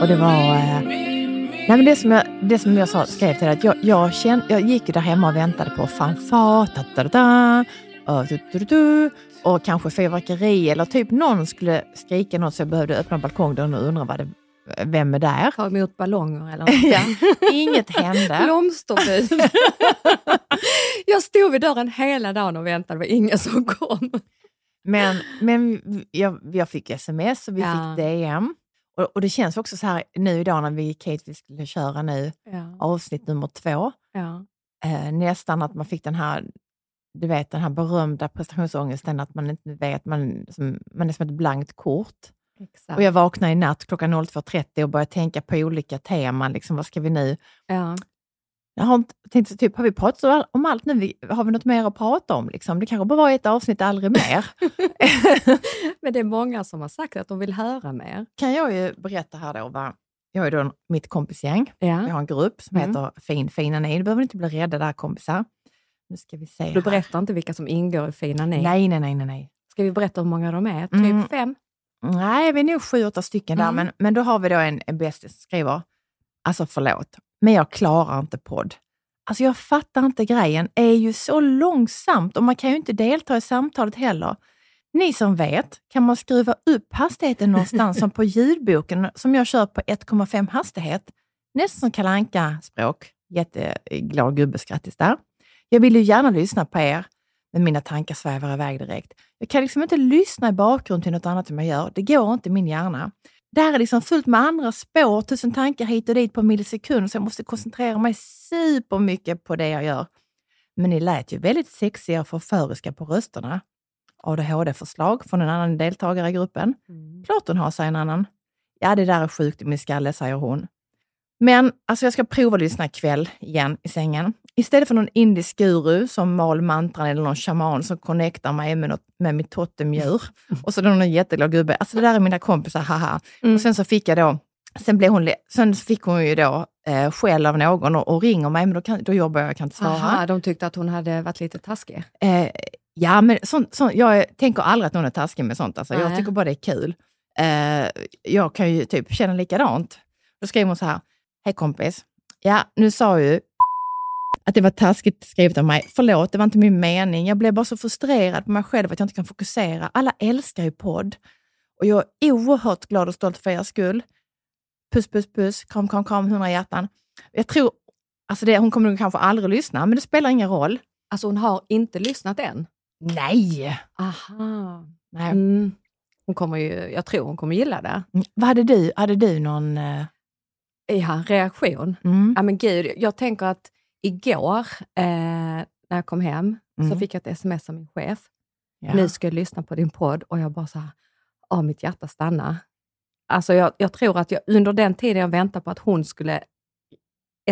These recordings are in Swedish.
Och, det var... Eh, nej men det som jag, det som jag sa, skrev till dig, att jag, jag, kände, jag gick där hemma och väntade på fanfar, ta ta ta och, du, du, du, och kanske fyrverkeri eller typ någon skulle skrika något så jag behövde öppna balkongdörren och undra vad det, vem är där? Ta emot ballonger eller något. ja, inget hände. Blomsterbud. jag stod vid dörren hela dagen och väntade, det var ingen som kom. Men, men jag, jag fick sms och vi Ja. fick DM. Och, och det känns också så här nu idag när vi, Kate, vi skulle köra nu Ja, avsnitt nummer två, ja. eh, nästan att man fick den här, du vet den här berömda prestationsångesten, att man inte vet, man, som, man är som ett blankt kort. Exakt. Och jag vaknade i natt klockan 02.30 och började tänka på olika teman, liksom, vad ska vi nu? ja. Jag har, inte, tänkt, typ, har vi pratat om allt nu? Har vi något mer att prata om? Liksom? Det kanske bara var ett avsnitt, aldrig mer. Men det är många som har sagt att de vill höra mer. kan jag ju berätta här då, vad, jag är då mitt kompisgäng. Jag Ja. har en grupp som Mm. heter Fin fina ni. Du behöver inte bli rädda där kompisar. Nu ska vi se Du berättar inte vilka som ingår i Fina ni. Nej, nej, nej, nej. nej. Ska vi berätta hur många de är? Typ Mm. fem? Nej, vi är nog sju, åtta stycken där, Mm. men, men då har vi då en, en bästis som skriver, alltså förlåt, men jag klarar inte podd. Alltså jag fattar inte grejen, är ju så långsamt och man kan ju inte delta i samtalet heller. Ni som vet kan man skruva upp hastigheten någonstans som på ljudboken som jag kör på 1,5 hastighet. Nästan som Kalle Anka-språk. Jätteglad gubbeskrattis där. Jag vill ju gärna lyssna på er, men mina tankar svävar iväg direkt. Jag kan liksom inte lyssna i bakgrund till något annat än jag gör. Det går inte i min hjärna. Det här är liksom fullt med andra spår, tusen tankar hit och dit på en millisekund, så jag måste koncentrera mig supermycket på det jag gör. Men ni lät ju väldigt sexiga och förföriska på rösterna. ADHD-förslag från en annan deltagare i gruppen. Klart hon har, säger en annan. Ja, det där är sjukt i min skalle, säger hon. Men alltså jag ska prova att lyssna ikväll igen i sängen. Istället för någon indisk guru som mal mantran eller någon shaman som connectar mig med, något, med mitt totemdjur. Och så någon jätteglad gubbe. Alltså det där är mina kompisar, haha. Och sen så fick jag då, sen, blev hon, sen fick hon ju då eh, skäll av någon och, och ringer mig, men då, kan, då jobbar jag, jag kan inte svara. Aha, de tyckte att hon hade varit lite taskig. Eh, ja, men sånt, sånt, jag tänker aldrig att någon är taskig med sånt. Alltså. Jag tycker bara det är kul. Eh, jag kan ju typ känna likadant. Då skriver hon så här. Hej kompis. Ja, nu sa ju att det var taskigt skrivet av mig. Förlåt, det var inte min mening. Jag blev bara så frustrerad på mig själv att jag inte kan fokusera. Alla älskar ju podd. Och jag är oerhört glad och stolt för er skull. Puss, puss, puss. Kram, kram, kram. Hundra hjärtan. Jag tror, alltså det, hon kommer nog kanske aldrig lyssna, men det spelar ingen roll. Alltså hon har inte lyssnat än. Nej! Aha. Nej. Mm. Hon kommer ju, jag tror hon kommer gilla det. Mm. Vad hade du? Hade du någon... eh, Ja, reaktion. Mm. Ja, men gud, jag tänker att igår eh, när jag kom hem så Mm. fick jag ett sms av min chef. Ja. Nu ska jag lyssna på din podd och jag bara så här, åh, mitt hjärta stannar. Alltså jag, jag tror att jag, under den tiden jag väntade på att hon skulle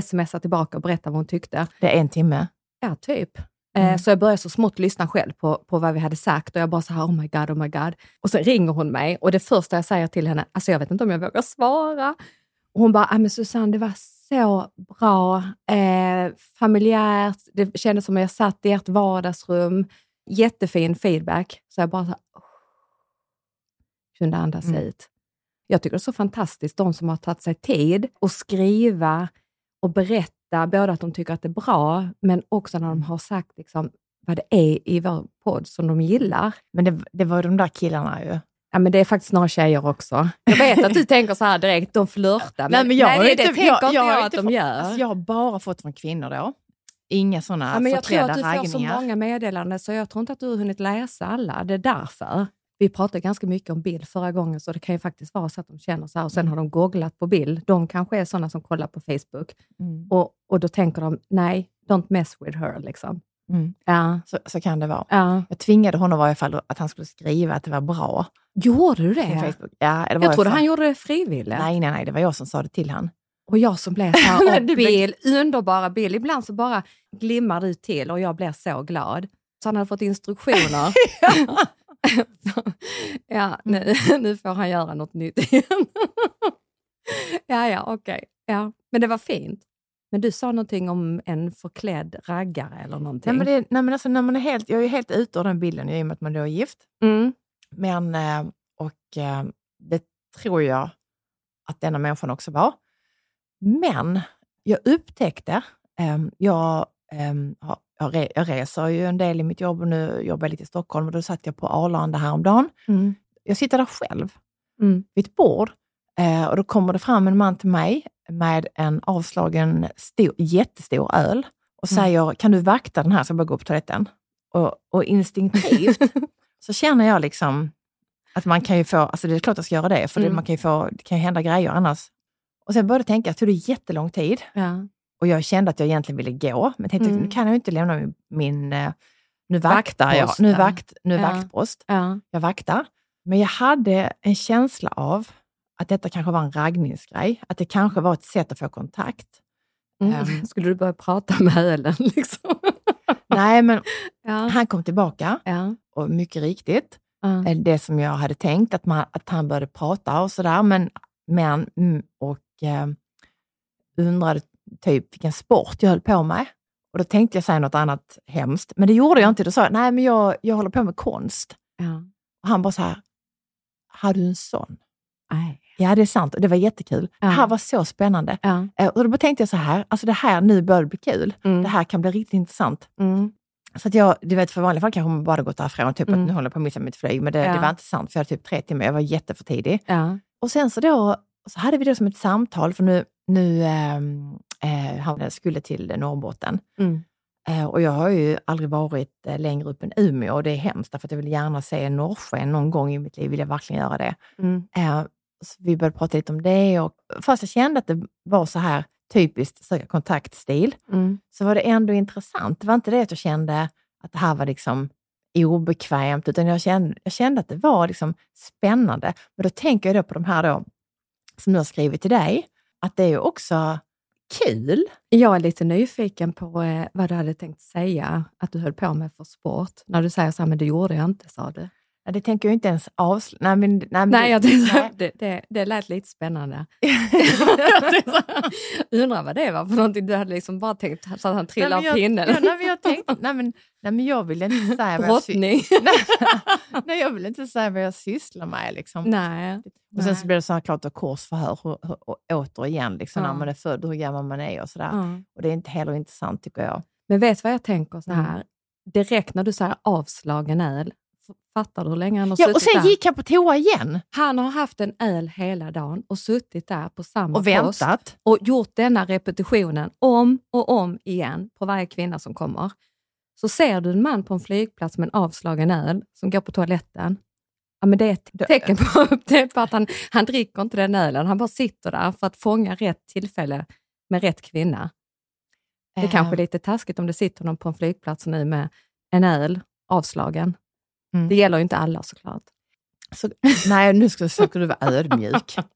smsa tillbaka och berätta vad hon tyckte, Det är en timme. Ja, typ. Mm. Eh, Så jag började så smått lyssna själv på, på vad vi hade sagt och jag bara så här, oh my god, oh my god. Och så ringer hon mig och det första jag säger till henne, alltså jag vet inte om jag vågar svara. Och hon bara, ah, men Susanne, det var så bra, eh, familjärt, det kändes som att jag satt i ert vardagsrum. Jättefin feedback. Så jag bara så oh, kunde andas Mm. ut. Jag tycker det är så fantastiskt, de som har tagit sig tid att skriva och berätta, både att de tycker att det är bra, men också när de har sagt liksom, vad det är i vår podd som de gillar. Men det, det var de där killarna ju. Ja, men det är faktiskt några tjejer också. Jag vet att du tänker så här direkt, de flörtar. Men nej, har det, inte- det tänker inte jag, har att de gör. Alltså, jag har bara fått från kvinnor då. Inga sådana ja, men jag tror att du får så många meddelanden, så jag tror inte att du har hunnit läsa alla. Det är därför. Vi pratade ganska mycket om bild förra gången, så det kan ju faktiskt vara så att de känner så här och sen har de googlat på bild. De kanske är sådana som kollar på Facebook Mm. och, och då tänker de, nej, don't mess with her. Liksom. Mm. Ja. Så, så kan det vara. Ja. Jag tvingade honom i varje fall att han skulle skriva att det var bra Gjorde du det? Facebook. Ja, det var Jag trodde fan- han gjorde det frivilligt. Nej, nej, nej, det var jag som sa det till han. Och jag som blev så här, och Bill, underbara Bill. Ibland så bara glimmar du till och jag blir så glad. Så han hade fått instruktioner. ja, nu, nu får han göra något nytt igen. ja, ja, okej. Ja, men det var fint. Men du sa någonting om en förklädd raggare eller någonting. Nej, men det, nej, men alltså, när man är helt, jag är helt ute ur den bilden i och med att man då är gift. mm. Men, eh, och eh, det tror jag att denna människan också var. Men jag upptäckte, eh, jag, eh, har- jag, jag reser ju en del i mitt jobb och nu jobbar jag lite i Stockholm och då satt jag på Arlanda häromdagen. Mm. Jag sitter där själv Mm. vid ett bord eh, och då kommer det fram en man till mig med en avslagen stor, jättestor öl och Mm. säger, kan du vakta den här så jag bara går på toaletten? Och, och instinktivt så känner jag liksom att man kan ju få, alltså det är klart jag ska göra det, för det, Mm. man kan ju få, det kan ju hända grejer annars. Och sen började jag tänka, det tog det jättelång tid Ja. och jag kände att jag egentligen ville gå, men tänkte Mm. nu kan jag ju inte lämna min, min eh, nu vaktar jag, nu, vakt, nu Ja. vaktpost, Ja. jag vaktar. Men jag hade en känsla av att detta kanske var en raggningsgrej, att det kanske var ett sätt att få kontakt. Mm. Ehm. Skulle du börja prata med ölen? Liksom? Nej, men ja. han kom tillbaka Ja. och mycket riktigt, Ja. eh, det som jag hade tänkt, att, man, att han började prata och sådär, men, men mm, och eh, undrade typ vilken sport jag höll på med. Och då tänkte jag säga något annat hemskt, men det gjorde jag inte. Då sa jag, nej men jag, jag håller på med konst. Ja. Och han bara så här, har du en sån? Nej. Ja, det är sant och det var jättekul. Ja. Det här var så spännande. Ja. Eh, Och då tänkte jag så här, alltså det här nu börjar det bli kul. Mm. Det här kan bli riktigt intressant. Mm. Så att jag, du vet, för vanliga fall kanske man bara gått därifrån, typ Mm. att nu håller jag på att missa mitt flyg, men det, Ja. det var inte sant, för jag hade typ tre timmar, jag var jätteför tidig. Ja. Och sen så då, så hade vi det som ett samtal, för nu, nu ehm, eh, han skulle till Norrbotten. Mm. Eh, och jag har ju aldrig varit eh, längre upp än Umeå och det är hemskt, att jag vill gärna se norrsken någon gång i mitt liv, vill jag verkligen göra det. Mm. Vi började prata lite om det och fast jag kände att det var så här typiskt söka kontaktstil, Mm. så var det ändå intressant. Det var inte det att jag kände att det här var liksom obekvämt, utan jag kände, jag kände att det var liksom spännande. Men då tänker jag då på de här då, som du har skrivit till dig, att det är ju också kul. Jag är lite nyfiken på eh, vad du hade tänkt säga att du höll på med för sport. När du säger så här, men det gjorde jag inte, sa du. Ja, det tänker jag inte ens avslöja. Nej, men, nej, men Nej, jag tänkte, nej. det, det, det lät lite spännande. Undrar vad det var för någonting. Du hade liksom bara tänkt så att han trillade Nej, av jag, pinnen. Ja, nej, men jag tänkte, nej men, nej men jag vill inte säga vad jag, Brottning. nej, nej, jag vill inte säga vad jag sysslar med. Liksom. Nej. Och sen så blir det så här klart och korsförhör hur, hur, och återigen, liksom, Ja. när man är född, hur gammal man är och sådär. Ja. Och det är inte heller intressant tycker jag. Men vet du vad jag tänker så Mm. här? Direkt när du säger avslagen öl, fattar du hur länge han har Ja, suttit och sen där? gick han på toa igen Han har haft en öl hela dagen och suttit där på samma och post väntat. och gjort denna repetitionen om och om igen på varje kvinna som kommer. Så ser du en man på en flygplats med en avslagen öl som går på toaletten, ja, men det är ett tecken på, på att han, han dricker inte den ölen. Han bara sitter där för att fånga rätt tillfälle med rätt kvinna. Det är kanske är lite taskigt om det sitter någon på en flygplats nu med en öl avslagen. Mm. Det gäller ju inte alla såklart. Så, nej, nu ska, försöker du vara ödmjuk.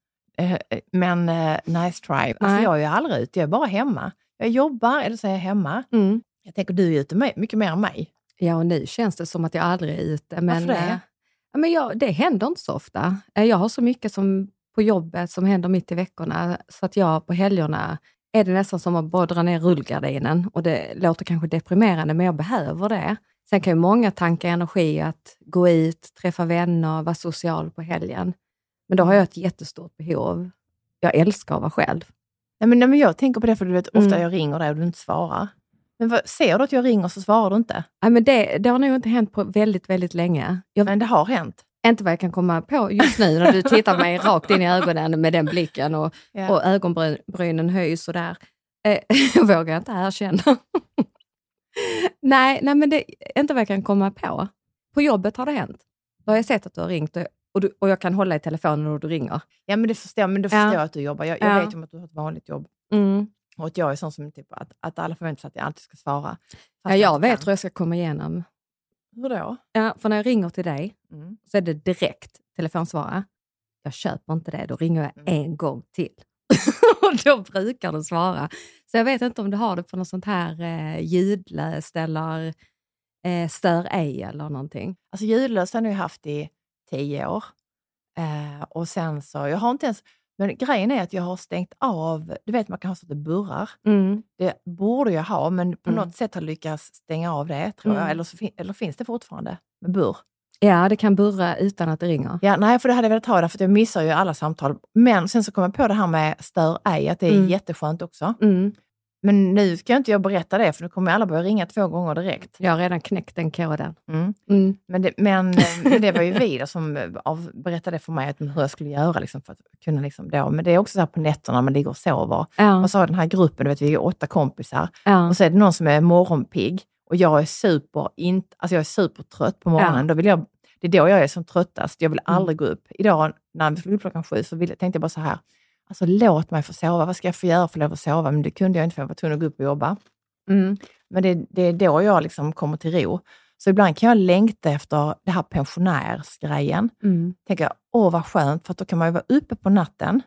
Eh, eh, Men eh, nice try. Alltså, Nej. jag är ju aldrig ute, jag är bara hemma. Jag jobbar eller så är jag hemma. Mm. Jag tänker du är ute med, mycket mer än mig. Ja, och nu känns det som att jag aldrig är ute. Men, Varför det? eh, men jag, det händer inte så ofta. Jag har så mycket som på jobbet som händer mitt i veckorna, så att jag på helgerna är det nästan som att bara dra ner rullgardinen. Och det låter kanske deprimerande, men jag behöver det. Sen kan ju många tanka energi att gå ut, träffa vänner, vara social på helgen. Men då har jag ett jättestort behov. Jag älskar att vara själv. Nej, men, nej, men jag tänker på det för du vet, ofta Mm. jag ringer dig och du inte svarar. Men vad, ser du att jag ringer så svarar du inte? Nej, men det, det har nog inte hänt på väldigt, väldigt länge. Jag, Men det har hänt. Inte vad jag kan komma på just nu när du tittar mig rakt in i ögonen med den blicken och, Ja. och ögonbrynen höjs sådär. Eh, jag vågar inte erkänna. Nej, nej, men det är inte vad jag kan komma på. På jobbet har det hänt. Då har jag sett att du har ringt och, och, du, och jag kan hålla i telefonen och du ringer. Ja, men det förstår, men då Ja. förstår jag att du jobbar. Jag, jag Ja. vet ju om att du har ett vanligt jobb. Mm. Och att jag är sån som typ att, att alla förväntar sig att jag alltid ska svara. Ja, jag inte vet hur jag ska komma igenom. Hur då? Ja, för när jag ringer till dig Mm. så är det direkt telefonsvara. Jag köper inte det, då ringer jag Mm. en gång till. och då brukar du svara. Så jag vet inte om du har det på något sånt här eh, ljudlöst eller eh, stör ej eller någonting. Alltså ljudlös har jag haft i tio år. Eh, och sen så, jag har inte ens, men grejen är att jag har stängt av, du vet man kan ha så att det burrar. Det borde jag ha, men på Mm. något sätt har jag lyckats stänga av det, tror jag. Mm. Eller, så fin- eller finns det fortfarande med burr? Ja, det kan burra utan att det ringer. Ja, nej, för det hade jag velat ha där, för jag missar ju alla samtal. Men sen så kom jag på det här med stör ej, att det är Mm. jätteskönt också. Mm. Men nu ska jag inte jag berätta det, för nu kommer alla börja ringa två gånger direkt. Jag har redan knäckt den koden. Mm. Mm. Men, det, men, men det var ju Vida som eh, av, berättade för mig hur jag skulle göra liksom, för att kunna liksom då. Men det är också så här på nätterna, man ligger och sover. Ja. Och så har den här gruppen, du vet, vi är åtta kompisar. Ja. Och så är det någon som är morgonpigg och jag är super, in, alltså jag är supertrött på morgonen. Ja. Då vill jag, det är då jag är som tröttast. Jag vill Mm. aldrig gå upp. Idag när vi skulle upp klockan sju så ville, tänkte jag bara så här, alltså låt mig få sova. Vad ska jag få göra för att att sova? Men det kunde jag inte för jag var tvungen att gå upp och jobba. Mm. Men det, det är då jag liksom kommer till ro. Så ibland kan jag längta efter det här pensionärsgrejen. Mm. Tänker jag, åh vad skönt, för att då kan man ju vara uppe på natten,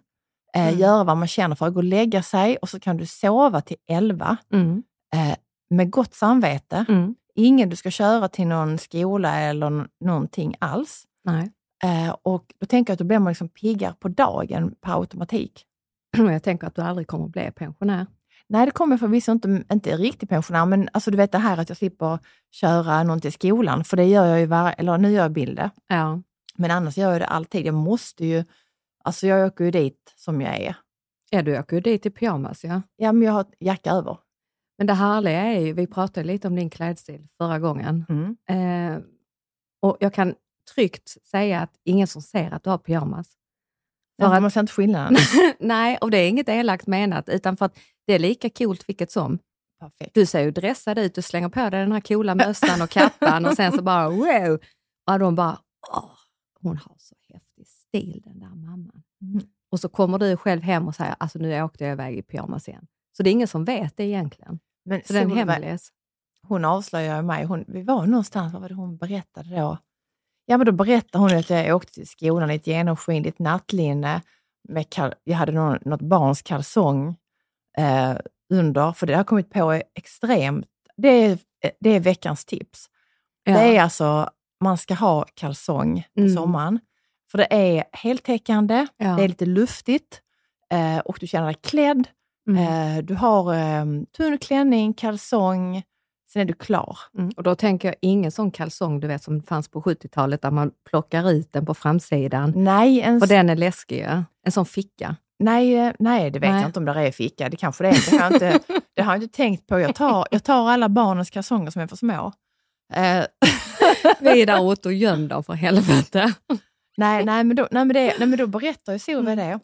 eh, Mm. göra vad man känner för, gå och lägga sig och så kan du sova till elva Mm. eh, med gott samvete. Mm. Ingen du ska köra till någon skola eller någonting alls. Nej. Eh, och då tänker jag att då blir man liksom piggare på dagen per automatik. Jag tänker att du aldrig kommer att bli pensionär. Nej, det kommer förvisso inte, inte riktigt pensionär, men alltså du vet det här att jag slipper köra någon till skolan, för det gör jag ju var, eller nu gör jag bilder, Ja. men annars gör jag det alltid. Jag måste ju, alltså jag åker ju dit som jag är. ja, du åker ju dit i pyjamas. Ja. Ja, men jag har jacka över. Men det härliga är ju, vi pratade lite om din klädstil förra gången. Mm. Eh, och jag kan tryggt säga att ingen som ser att du har pyjamas. För att- man ser inte skillnaden. Nej, och det är inget elakt menat, utan för att det är lika coolt vilket som. Perfekt. Du ser ju dressad ut, du slänger på dig den här coola mössan och kappan och sen så bara wow! Och de bara, åh, hon har så häftig stil den där mamman. Mm. Och så kommer du själv hem och säger, alltså nu åkte jag iväg i pyjamas igen. Så det är ingen som vet det egentligen. Men Så Solveig, hemlis. hon avslöjar ju mig. Hon, vi var någonstans, vad var det hon berättade då? Ja, men då berättade hon att jag åkte till skolan i ett genomskinligt nattlinne. Med jag hade någon, något barns kalsong eh, under, för det har kommit på extremt. Det är, det är veckans tips. Ja. Det är alltså, man ska ha kalsong på Mm. sommaren. För det är heltäckande, Ja. det är lite luftigt eh, och du känner dig klädd. Mm. Eh, du har eh, tunn klänning, kalsong, sen är du klar. Mm. Och då tänker jag ingen sån kalsong du vet som fanns på 70-talet där man plockar ut den på framsidan. Nej, en, Och den är läskig. En sån ficka. nej, eh, nej, det vet Nej. jag inte om det är ficka. Det kanske det är. Det har jag inte, det har jag inte tänkt på. Jag tar, jag tar alla barnens kalsonger som är för små. Eh, Vi är där ute och göm dem för helvete. nej, nej, men då, nej, men det, nej, men då berättar ju Solveig det.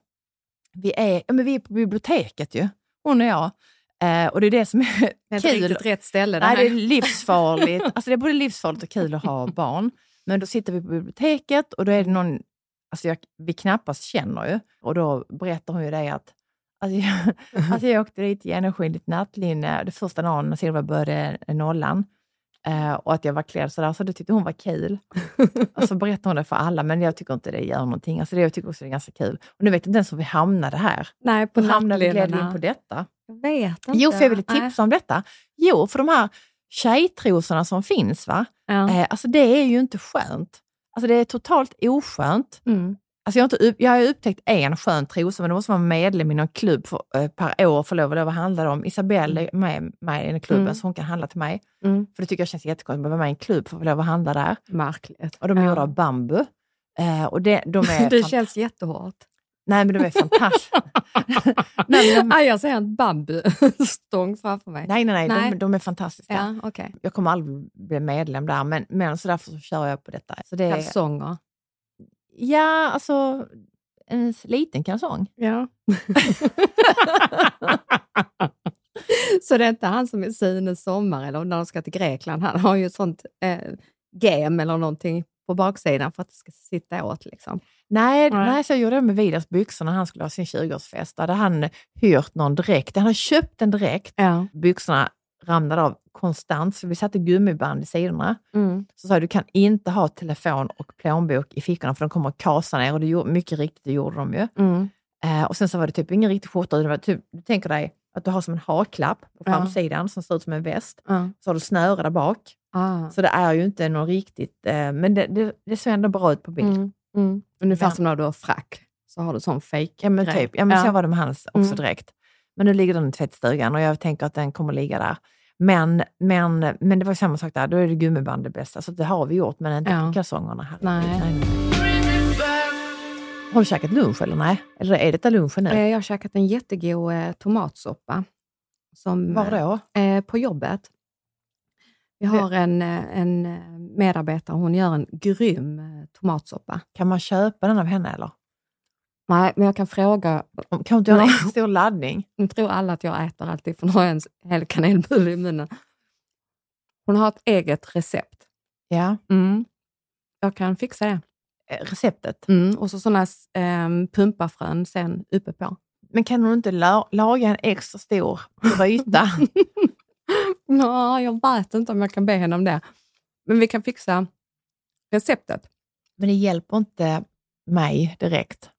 Vi är, ja, men vi är på biblioteket ju, hon och jag. Eh, och det är det som är Det inte kul. riktigt rätt ställe. Det Nej, det är livsfarligt. Alltså det är både livsfarligt och kul att ha barn. Men då sitter vi på biblioteket och då är det någon alltså jag, vi knappast känner ju. Och då berättar hon ju det att alltså jag, alltså jag åkte dit i genomskinligt nattlinne det första dagen när Silva började nollan. Eh, och att jag var klädd sådär, så det tyckte hon var kul. och så berättade hon det för alla, men jag tycker inte det gör någonting. Alltså det, jag tycker också det är ganska kul. Och nu vet jag inte ens hur vi hamnade här. Nej, på Hur hamnade vi in på detta? Jag vet inte. Jo, för jag ville Nej. tipsa om detta. Jo, för de här tjejtrosorna som finns, va? Ja. Eh, alltså det är ju inte skönt. Alltså det är totalt oskönt. Mm. Alltså jag, har inte jag har upptäckt en skön trosa, men då måste man vara medlem i någon klubb för, eh, per år för lov att lov att handla dem. Isabelle är med mig i klubben, Mm. så hon kan handla till mig. Mm. För det tycker jag känns jättekonstigt att vara med i en klubb för att få lov att handla där. Märkligt. Och de är Ja. gjorda av bambu. Eh, och det, de är Det känns jättehårt. Nej, men de är fantastiska. nej, men de, jag ser en bambustång framför mig. nej, nej, nej, Nej. De, de är fantastiska. Ja, okej. Jag kommer aldrig bli medlem där, men, men så därför så kör jag på detta. Så det är, Kalsonger. Ja, alltså en liten kalsong. Ja. Så det är inte han som är Sunes sommar eller när de ska till Grekland. Han har ju ett sånt eh, gem eller någonting på baksidan för att det ska sitta åt. Liksom. Nej, Nej. nej. så jag gjorde det med Vidars byxor när han skulle ha sin 20-årsfest. Då hade han hyrt någon dräkt. Han hade köpt en dräkt. Ja. Byxorna ramlade av konstant, så vi satte gummiband i sidorna. Mm. Så sa jag, du kan inte ha telefon och plånbok i fickorna för de kommer att kasa ner. Och det gjorde, mycket riktigt, det gjorde de ju. Mm. Eh, och sen så var det typ ingen riktig skjorta. Det var typ, du tänker dig att du har som en haklapp på Ja. framsidan som ser ut som en väst. Ja. Så har du snöre där bak. Ah. Så det är ju inte någon riktigt, eh, men det, det, det ser ändå bra ut på bild. Mm. Mm. Ungefär Men- som när du har frack, så har du sån fake Ja men typ, ja, men så var det med hans också Mm. direkt. Men nu ligger den i tvättstugan och jag tänker att den kommer ligga där. Men, men, men det var samma sak där, då är det gummiband det bästa. Så det har vi gjort, men inte Ja. kalsongerna. Här. Nej. Har du käkat lunch eller nej? Eller är detta lunchen nu? Eh, Jag har käkat en jättegod eh, tomatsoppa. Som, Var då? Eh, på jobbet. Vi har en, eh, en eh, medarbetare, hon gör en grym tomatsoppa. Kan man köpa den av henne eller? Nej, men jag kan fråga. Kan inte göra en stor laddning? Nu tror alla att jag äter alltid, för nu har jag en hel kanelbulle i munnen. Hon har ett eget recept. Ja, Mm. Jag kan fixa det. eh, receptet. Mm. Och så sådana um, pumpafrön sen uppe på. Men kan hon inte la- laga en extra stor gryta? Ja, jag vet inte om jag kan be henne om det. Men vi kan fixa receptet. Men det hjälper inte mig direkt.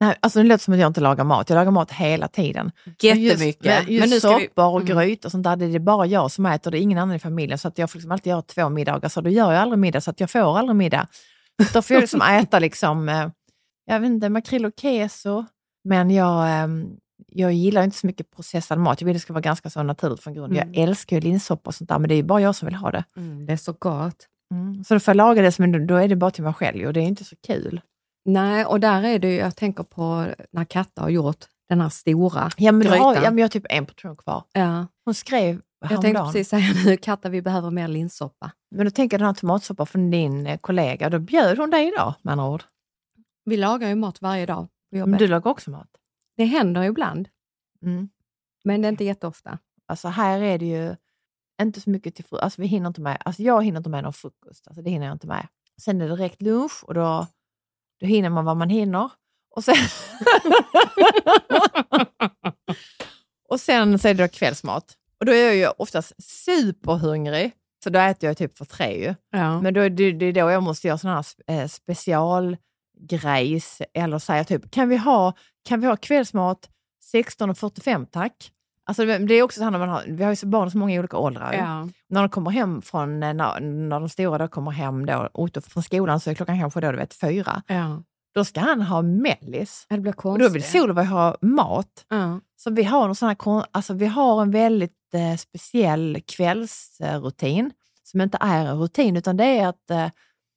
Nej, alltså det låter som att jag inte lagar mat. Jag lagar mat hela tiden. Jättemycket. Men just, men nu just vi- soppor och Mm. grytor och sånt där, det är bara jag som äter. Det är ingen annan i familjen. Så att jag får liksom alltid göra två middagar. Så då gör jag aldrig middag, så att jag får aldrig middag. Då får jag liksom äta liksom, eh, jag vet inte, makrill och keso. Men jag, ehm, jag gillar inte så mycket processad mat. Jag vill att det ska vara ganska så naturligt från grunden. Mm. Jag älskar ju linssoppa och sånt där, men det är bara jag som vill ha det. Mm, det är så gott. Mm. Så då får jag laga det, men då är det bara till mig själv och det är inte så kul. Nej, och där är det ju, jag tänker på när Katta har gjort den här stora Ja, men, då har, grytan. ja, men jag har typ en portion kvar. Ja, Hon skrev jag tänkte häromdagen. precis säga nu, Katta vi behöver mer linssoppa. Men då tänker jag den här tomatsoppa från din eh, kollega, då bjöd hon dig idag med andra ord. Vi lagar ju mat varje dag på jobbet. Men du lagar också mat. Det händer ju ibland, Mm. men det är inte jätteofta. Alltså här är det ju inte så mycket till frukost. Alltså vi hinner inte med, alltså jag hinner inte med någon frukost. Alltså det hinner jag inte med. Sen är det direkt lunch och då, då hinner man vad man hinner. Och sen, och sen så är det då kvällsmat. Och då är jag ju oftast superhungrig. Så då äter jag typ för tre ju. Ja. Men då, är det, det är då jag måste göra sådana här eh, specialgrejs eller säga typ, kan vi ha, kan vi ha kvällsmat 16.45 tack? Alltså det är också så här när man har, vi har ju barn så många olika åldrar. ja. När de kommer hem från, eh, när, när de stora då kommer hem då, från skolan så är klockan kanske då, du vet, fyra. ja. Då ska han ha mellis. Det blir Och konstigt. då vill Solveig ha mat. Ja. Så vi har, någon sån här, alltså vi har en väldigt eh, speciell kvällsrutin som inte är en rutin utan det är att eh,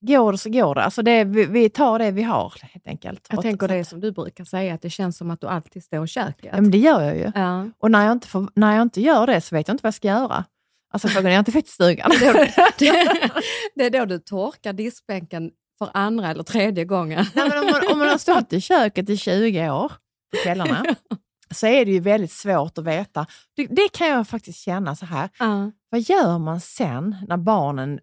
går det så går det. Alltså det, vi, vi tar det vi har helt enkelt. Jag tänker det som du brukar säga, att det känns som att du alltid står i köket. Ja, men det gör jag ju. Ja. Och när jag, inte får, när jag inte gör det så vet jag inte vad jag ska göra. Alltså frågan är jag inte tvättstugan. det, det är då du torkar diskbänken för andra eller tredje gången. Nej, men om, man, om man har stått i köket i 20 år på kvällarna så är det ju väldigt svårt att veta. Det, det kan jag faktiskt känna så här. Ja. Vad gör man sen när barnen,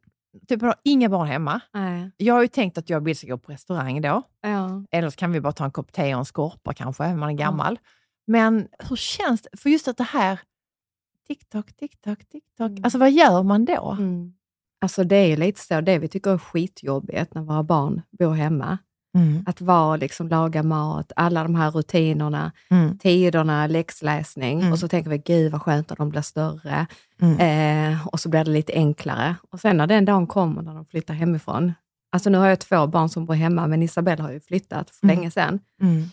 typ har inga barn hemma. Nej. Jag har ju tänkt att jag och Bill ska gå på restaurang då. Ja. Eller så kan vi bara ta en kopp te och en skorpa kanske, om man är gammal. Men hur känns det? För just att det här, TikTok, TikTok, TikTok. Mm. Alltså vad gör man då? Mm. Alltså det är lite så, det vi tycker är skitjobbigt när våra barn bor hemma. Mm. Att vara, liksom, laga mat, alla de här rutinerna, Mm. tiderna, läxläsning. Mm. Och så tänker vi, gud vad skönt när de blir större. Mm. Eh, och så blir det lite enklare. Och sen när den dagen kommer när de flyttar hemifrån. Alltså nu har jag två barn som bor hemma, men Isabelle har ju flyttat för Mm. länge sedan. Mm.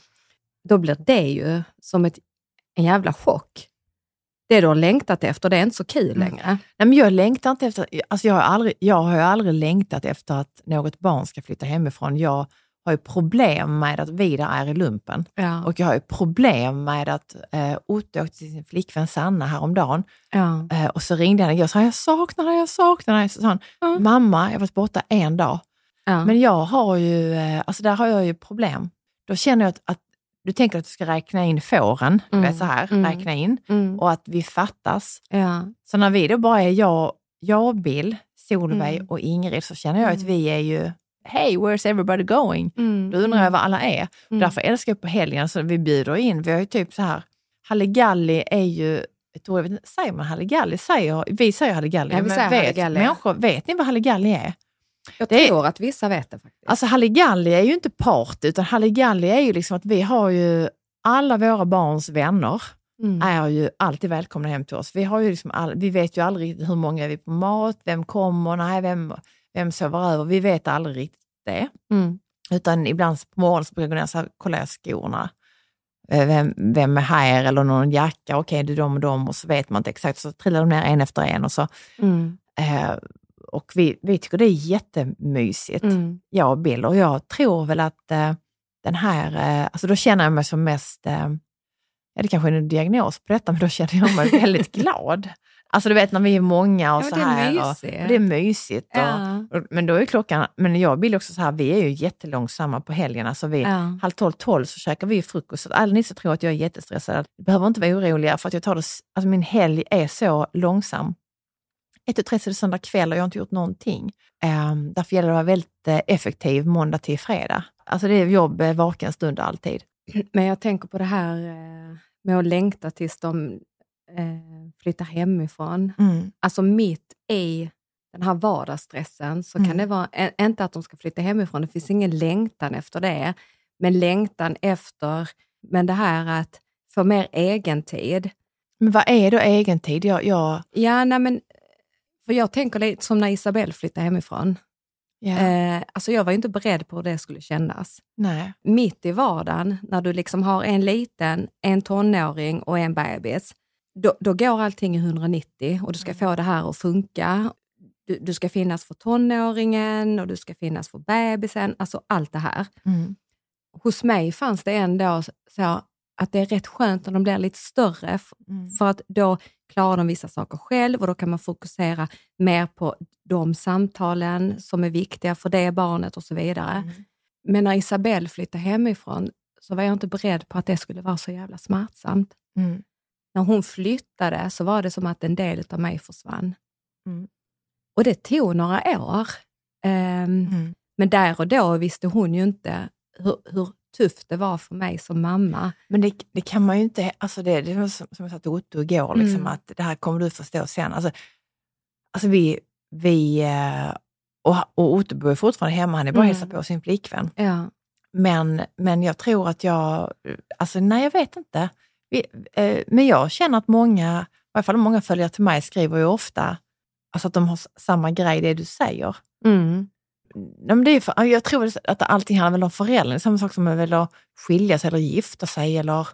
Då blir det ju som ett, en jävla chock. Det du har längtat efter, det är inte så kul Mm. längre. Nej, men jag längtar inte efter, alltså jag, har aldrig, jag har aldrig längtat efter att något barn ska flytta hemifrån. Jag har ju problem med att Vidar är i lumpen. Ja. Och jag har ju problem med att eh, Otto åkte till sin flickvän Sanna häromdagen. ja. Eh, och så ringde han igår och sa, jag saknar dig, jag saknar dig. Så sa han, Mm. mamma, jag har varit borta en dag. Ja. Men jag har ju, eh, alltså där har jag ju problem. Då känner jag att, att du tänker att du ska räkna in fåren, Mm. vet så här, Mm. räkna in. mm. Och att vi fattas. ja. Så när vi då bara är jag, jag Bill, Solveig Mm. och Ingrid så känner jag att Mm. vi är ju, hey, where's everybody going? Mm. Då undrar jag var alla är. Mm. Därför älskar jag på helgen, så vi bjuder in, vi har ju typ så här, Halligalli är ju, ett ord, jag vet inte, säger man Halligalli? Säger, vi säger Halligalli, Ja, vi men säger vet, Halligalli. människor, vet ni vad Halligalli är? Jag Det är- tror att vissa vet det faktiskt. Alltså Halligalli är ju inte party, utan Halligalli är ju liksom att vi har ju alla våra barns vänner Mm. är ju alltid välkomna hem till oss. Vi, har ju liksom all, vi vet ju aldrig hur många är vi på mat, vem kommer, nej, vem, vem sover över. Vi vet aldrig riktigt det. Mm. Utan ibland på morgonen så brukar jag gå ner och så här, kolla jag skorna. Eh, Vem, vem är här eller någon jacka, okej det är de och de och så vet man inte exakt. Så trillar de ner en efter en och så. Mm. Eh, och vi, vi tycker det är jättemysigt Mm. jag och Bill. Och jag tror väl att eh, den här, eh, alltså då känner jag mig som mest, eh, ja det kanske är en diagnos på detta, men då känner jag mig väldigt glad. Alltså du vet när vi är många och Ja, så här. Och, och det är mysigt. Och, Ja. och, men då är klockan, men jag och Bill också så här, vi är ju jättelångsamma på helgen. Alltså vi, Ja. halv tolv, tolv så käkar vi frukost. Så alla ni som tror att jag är jättestressad, behöver inte vara oroliga för att jag tar det, alltså min helg är så långsam. 1 till 3 så är det söndag kväll och jag har inte gjort någonting. Um, därför gäller det att vara väldigt eh, effektiv måndag till fredag. Alltså det är jobb eh, vaken stund alltid. Men jag tänker på det här eh, med att längta tills de eh, flyttar hemifrån. Mm. Alltså mitt i den här vardagsstressen så Mm. kan det vara, inte att de ska flytta hemifrån, det finns ingen längtan efter det, men längtan efter, men det här att få mer egentid. Men vad är då egentid? Jag, jag, Ja, nej men, för jag tänker lite som när Isabelle flyttade hemifrån. ja, Eh, alltså jag var ju inte beredd på hur det skulle kännas. nej. mitt i vardagen, när du liksom har en liten, en tonåring och en bebis, då, då går allting i 190 och du ska få det här att funka. Du, du ska finnas för tonåringen och du ska finnas för bebisen, alltså allt det här. Mm. Hos mig fanns det ändå så att det är rätt skönt när de blir lite större, Mm. för att då klarar de vissa saker själv och då kan man fokusera mer på de samtalen som är viktiga för det barnet och så vidare. Mm. Men när Isabelle flyttade hemifrån så var jag inte beredd på att det skulle vara så jävla smärtsamt. Mm. När hon flyttade så var det som att en del av mig försvann. Mm. Och det tog några år. Ehm, Mm. Men där och då visste hon ju inte hur, hur tufft det var för mig som mamma. Men det, det kan man ju inte, alltså det, det var som, som jag sa till Otto igår, liksom, Mm. att det här kommer du förstå sen. Alltså, alltså vi, vi eh, och, och Otto bor fortfarande hemma, han är bara Mm. hälsar på sin flickvän. Ja. Men, men jag tror att jag, alltså nej jag vet inte. Vi, eh, men jag känner att många, i alla fall många följare till mig skriver ju ofta alltså att de har samma grej, det du säger. Mm. Men det är för, jag tror att allting handlar väl om föräldrar, samma sak som att väl skilja sig eller gifta sig eller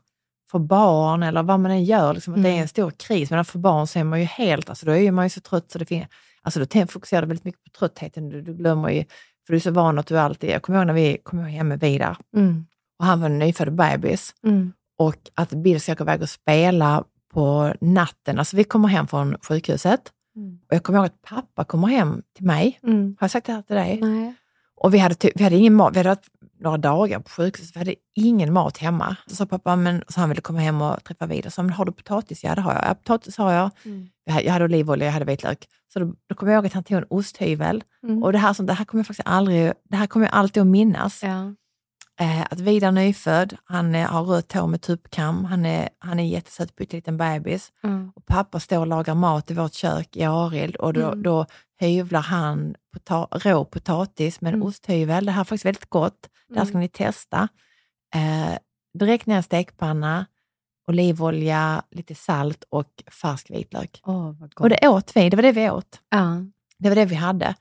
få barn eller vad man än gör. Liksom, att Det är Mm. en stor kris, men för barn så är man ju helt, alltså då är man ju så trött så det finns, alltså då fokuserar du väldigt mycket på tröttheten, du, du glömmer ju, för du är så van att du alltid, jag kommer ihåg när vi kom hem med Vidar Mm. och han var en nyfödd bebis Mm. Och att Bill ska gå iväg och spela på natten, alltså vi kommer hem från sjukhuset Mm. och jag kommer ihåg att pappa kommer hem till mig, Mm. har jag sagt det här till dig? Nej. Och vi hade, vi hade ingen mat, vi hade varit några dagar på sjukhuset, vi hade ingen mat hemma. Så sa pappa, men, så han ville komma hem och träffa vidare. Så men har du potatis? Ja, det har jag. Ja, potatis har jag. Mm. Jag hade- Jag hade olivolja, jag hade vitlök. Så då, då kommer jag ihåg att han tog en osthyvel. Mm. Och det här, som, det här kommer jag faktiskt aldrig, det här kommer jag alltid att minnas. Ja. Eh, att Vidar nyfödd, han eh, har rött hår med tuppkam, han är, han är jättesöt pytteliten bebis. Mm. Och pappa står och lagar mat i vårt kök i Arild och då, Mm. då hyvlar han pota- rå potatis med en Mm. osthyvel. Det här är faktiskt väldigt gott. Det här ska Mm. ni testa. Eh, direkt ner i stekpanna, olivolja, lite salt och färsk vitlök. Gott. Och det åt vi, det var det vi åt. ja. Det var det vi hade.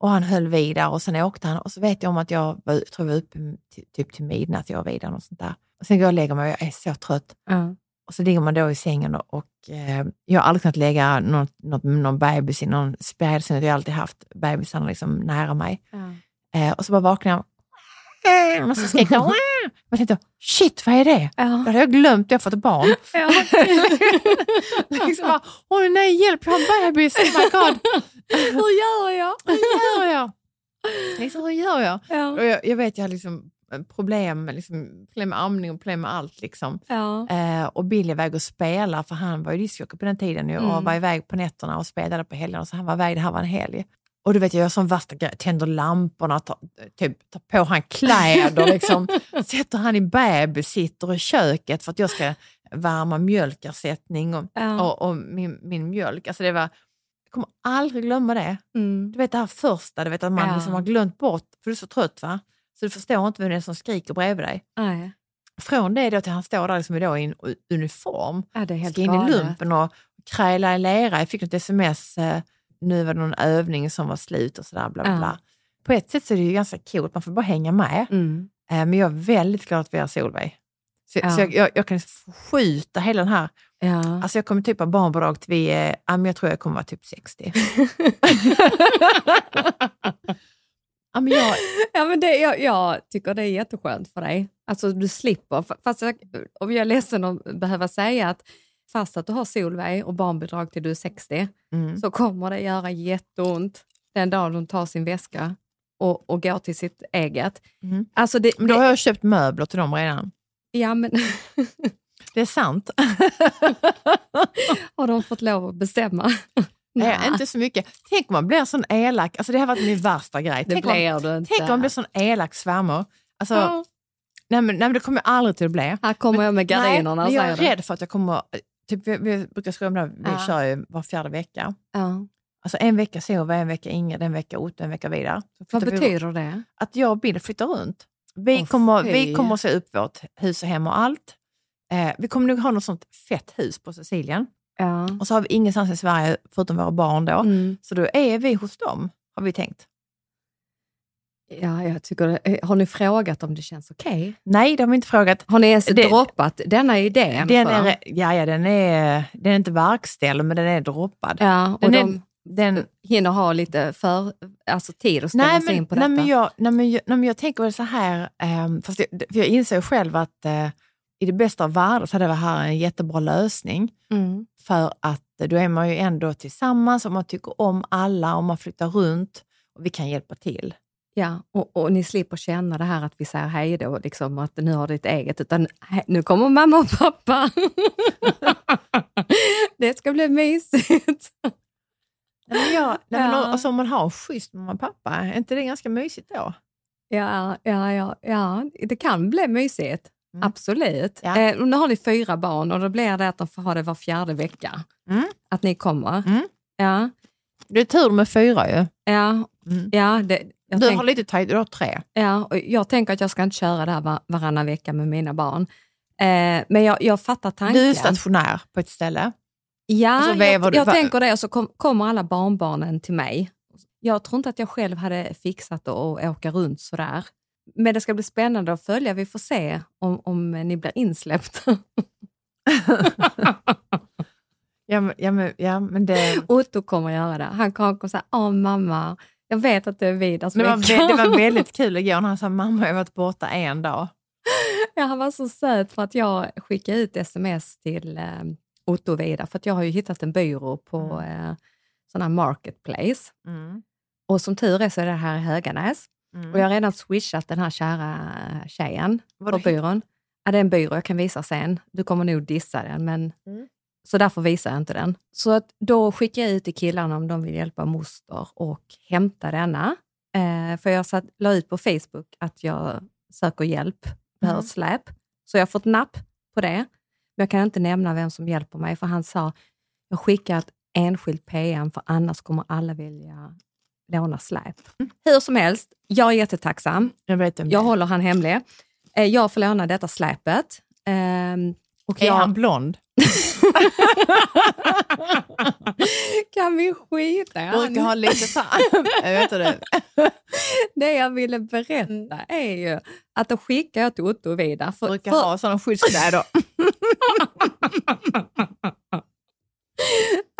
Och han höll vid där och sen åkte han och så vet jag om att jag var, tror jag var uppe till, typ till midnatt, jag och Vidar och sånt där. Och sen går jag och lägger mig och jag är så trött. Ja. Och så ligger man då i sängen och, och eh, jag har aldrig kunnat lägga något, något, någon bebis i någon spjälsäng. Jag har alltid haft bebisarna liksom nära mig. Ja. Eh, och så bara vaknar jag och så skriker jag. Jag tänkte, shit vad är det? Då Ja. hade jag glömt att jag fått barn. Ja. liksom bara, åh nej hjälp, jag har en bebis, oh my god. Hur gör jag? Hur gör jag? Liksom, hur gör jag? Ja. Och jag, jag vet, jag har liksom problem, med liksom, problem med amning och problem med allt. Liksom. Ja. Eh, och Bill är iväg och spelar, för han var ju discjockey på den tiden och Mm. var iväg på nätterna och spelade på helgerna. Så han var iväg, det här var en helg. Och du vet, jag gör sån värsta grej, tänder lamporna, tar, typ, tar på han kläder, liksom, sätter han i babysitter i köket för att jag ska värma mjölkersättning och, Ja. och, och min, min mjölk. Alltså det var, jag kommer aldrig glömma det. Mm. Du vet det här första, du vet att man Ja. liksom har glömt bort, för du är så trött va? Så du förstår inte vem det är som skriker bredvid dig. Nej. Från det då till han står där liksom då i en uniform, Ja, ska in i lumpen och kräla i lera. Jag fick något sms, eh, nu var det någon övning som var slut och sådär. Bla, bla, bla. På ett sätt så är det ju ganska coolt, man får bara hänga med. Mm. Eh, Men jag är väldigt glad att vi har Solveig. Så, Ja. så jag, jag, jag kan skjuta hela den här, Ja. alltså jag kommer typ ha barnbidrag till vi är, ja, men jag tror jag kommer vara typ 60. ja, men jag, Ja, men det, jag, jag tycker det är jätteskönt för dig. Alltså du slipper, fa- fast jag, och jag är ledsen att behöva säga att fast att du har Solveig och barnbidrag till du är 60 mm. så kommer det göra jätteont den dagen hon tar sin väska och, och går till sitt eget. Mm. Alltså det, Men då har jag köpt möbler till dem redan. ja, men, Det är sant. har de fått lov att bestämma? Nej. Nej, Inte så mycket. Tänk om man blir sån elak, alltså det har varit min värsta grej. det Tänk om, blir du inte. tänk om man blir sån elak svärmor. Alltså, Ja. nej, men, nej men det kommer jag aldrig till att bli. Här kommer jag med gardinerna nej, men jag är rädd för att jag kommer, typ, vi, vi brukar skoja om vi Ja. kör ju var fjärde vecka. Ja. Alltså en vecka Solveig, en vecka Ingrid, en vecka Otto, en vecka vidare. Vad flyttar vi- betyder det? Att jag och Bill flyttar runt. Vi, Åh, kommer, fy. vi kommer att se upp vårt hus och hem och allt. Eh, vi kommer nog ha något sånt fett hus på Sicilien. Ja. Och så har vi ingenstans i Sverige förutom våra barn då. Mm. Så då är vi hos dem, har vi tänkt. Ja, jag tycker, det- har ni frågat om det känns okej? Nej, det har inte frågat. Har ni ens Det- droppat denna idén? Den för? är, ja, ja, den är, den är inte verkställd, men den är droppad. Ja, och Den är- de Den, hinner ha lite för, alltså tid att ställa nej, sig in på nej, detta. men jag, nej, men jag, nej, men jag tänker så här, um, fast jag, för jag inser själv att eh, i det bästa av världar så hade det här en jättebra lösning. Mm. För att eh, då är man ju ändå tillsammans och man tycker om alla och man flyttar runt och vi kan hjälpa till. Ja, och, och ni slipper känna det här att vi säger hej då, liksom, att nu har du ett eget, utan he- nu kommer mamma och pappa. det ska bli mysigt. Nej, jag, nej, men, Ja. alltså, om man har en schysst mamma och pappa, är inte det ganska mysigt då? Ja, ja, ja, ja, det kan bli mysigt. Mm. Absolut. Ja. Eh, nu har ni fyra barn och då blir det att de får ha det var fjärde vecka. Mm. Att ni kommer. Mm. Ja, Det är tur med fyra ju. ja, Mm. ja. Det, jag Du tänk- har lite tajt, du har tre. Ja, och jag tänker att jag ska inte köra det här var, varannan vecka med mina barn. Eh, men jag, jag fattar tanken. Du är stationär på ett ställe. Ja, jag, jag tänker det och så kom, kommer alla barnbarnen till mig. Jag tror inte att jag själv hade fixat att åka runt sådär. Men det ska bli spännande att följa. Vi får se om, om ni blir insläppta. Ja, men, ja, men, ja, men det, Otto kommer göra det. Han kommer säga, åh mamma, jag vet att det är Vidars det, var, vecka. vä- det var väldigt kul igår när han sa mamma jag har varit borta en dag. Ja, han var så söt för att jag skickade ut sms till eh, Otto och Vida, för att jag har ju hittat en byrå på eh, sån här marketplace. Mm. Och som tur är så är det här i Höganäs. Mm. Och jag har redan swishat den här kära tjejen Vad på byrån. Ja, det är en byrå, jag kan visa sen. Du kommer nog dissa den, men Mm. Så därför visar jag inte den. Så att då skickar jag ut till killarna om de vill hjälpa moster och hämta denna. Eh, för jag satt, la ut på Facebook att jag söker hjälp, behöver Mm. släp. Så jag har fått napp på det. Men jag kan inte nämna vem som hjälper mig, för han sa, jag skickar ett enskilt PM, för annars kommer alla vilja låna släp. Hur som helst, jag är jättetacksam. Jag Jag håller han hemlig. Eh, Jag får låna detta släpet. Ehm, Och Är jag... han blond? kan vi skita i? Brukar ha lite så vet inte det. Det jag ville berätta är ju att då skickar jag till Otto och Vida. För, Brukar för, ha sådana skyddskläder.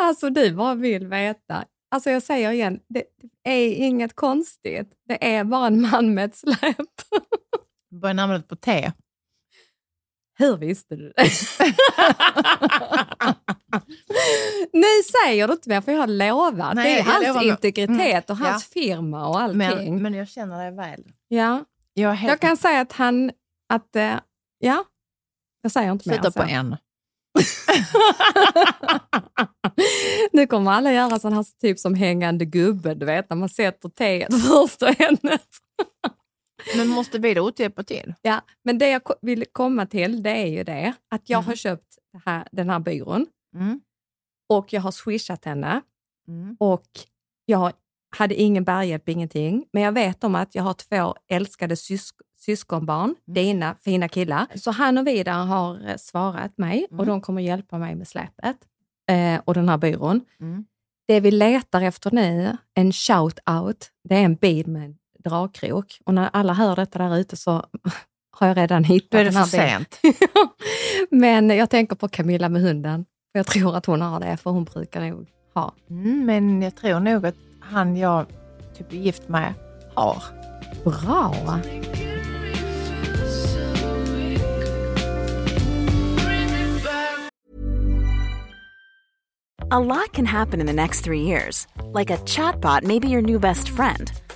Alltså du bara vill veta. Alltså jag säger igen, det är inget konstigt. Det är bara en man med ett släp. Börjar namnet på T. Hur visste du det? nu säger du inte mer för jag har lovat. Nej, det är hans lovar. integritet och Mm, hans firma och allting. Men, men jag känner dig väl. ja. Jag, helt Jag kan säga att han, att, eh, ja, jag säger inte mer. sluta på en. nu kommer alla göra sån här typ som hängande gubbe, du vet när man sätter T först och ämnet. Men måste då hjälpa till? Ja, men det jag vill komma till det är ju det att jag Mhm. har köpt det här, den här byrån Mm. och jag har swishat henne Mm. och jag hade ingen bärhjälp, ingenting. Men jag vet om att jag har två älskade sysk- syskonbarn, Mm. dina fina killar. Så han och Vidar har eh, svarat mig och Mm. de kommer hjälpa mig med släpet eh, och den här byrån. Mm. Det vi letar efter nu, en shout-out, det är en bil med dragkrok. Och när alla hör detta där ute så har jag redan hittat Då är det den här sent. Men jag tänker på Camilla med hunden. Jag tror att hon har det, för hon brukar nog ha. Mm, men jag tror nog att han jag typ är gift med har. Bra! A lot can happen in the next three years. Like a chatbot may be your new best friend.